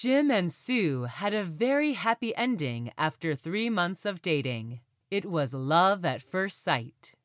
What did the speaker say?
Jim and Sue had a very happy ending after three months of dating. It was love at first sight.